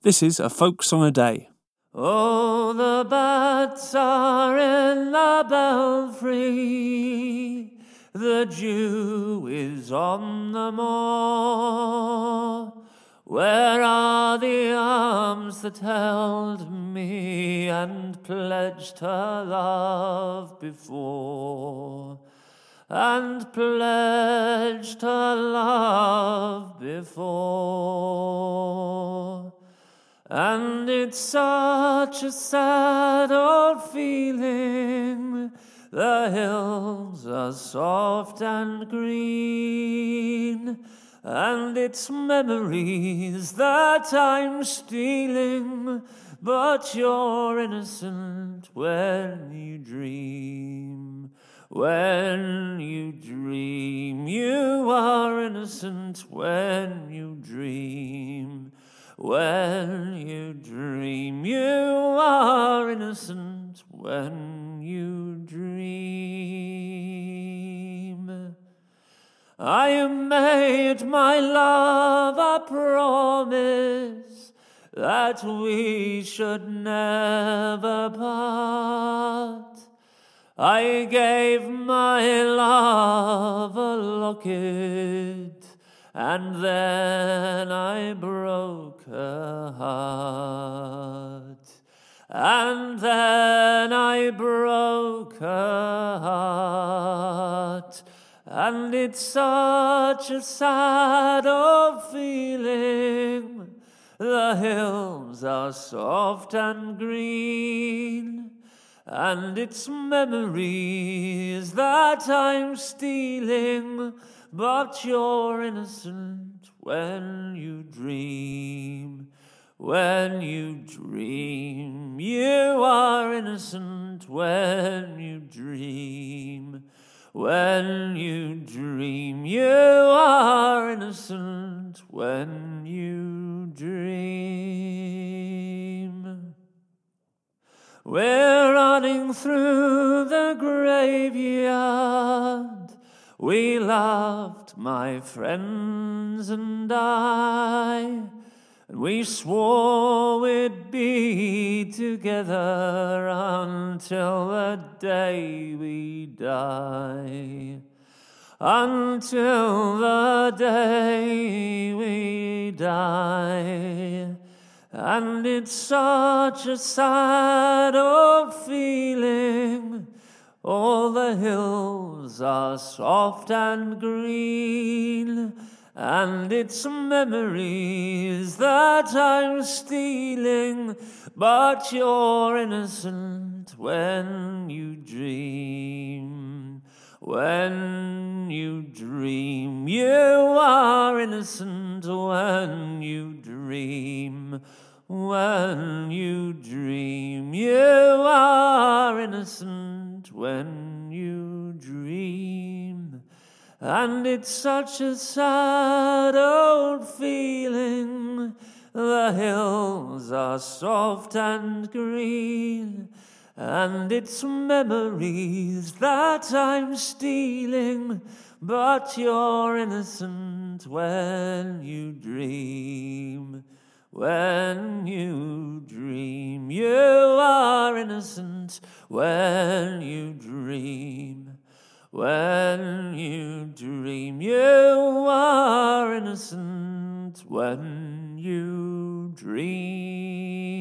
This is a folk song a day. Oh, the bats are in the belfry, the dew is on the moor. Where are the arms that held me and pledged her love before? And pledged her love before. And it's such a sad old feeling. The hills are soft and green, and it's memories that I'm stealing. But you're innocent when you dream. When you dream, you are innocent when you dream. When you dream, you are innocent when you dream. I made my love a promise that we should never part. I gave my love a locket and then I broke her heart. And then I broke her heart. And it's such a sad old feeling. The hills are soft and green. And it's memories that I'm stealing but you're innocent when you dream. When you dream, you are innocent when you dream. When you dream, you are innocent when you dream. We're running through the graveyard we loved, my friends and I, and we swore we'd be together until the day we die. Until the day we die. And it's such a sad old feeling all the hills are soft and green, and it's memories that I'm stealing. But you're innocent when you dream. When you dream, you are innocent when. When you dream, you are innocent when you dream. And it's such a sad old feeling. The hills are soft and green, and it's memories that I'm stealing. But you're innocent when you dream. When you dream, you are innocent. When you dream, when you dream, you are innocent. When you dream.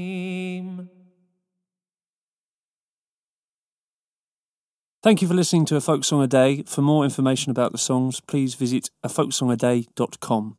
Thank you for listening to A Folk Song a Day. For more information about the songs, please visit afolksongaday.com.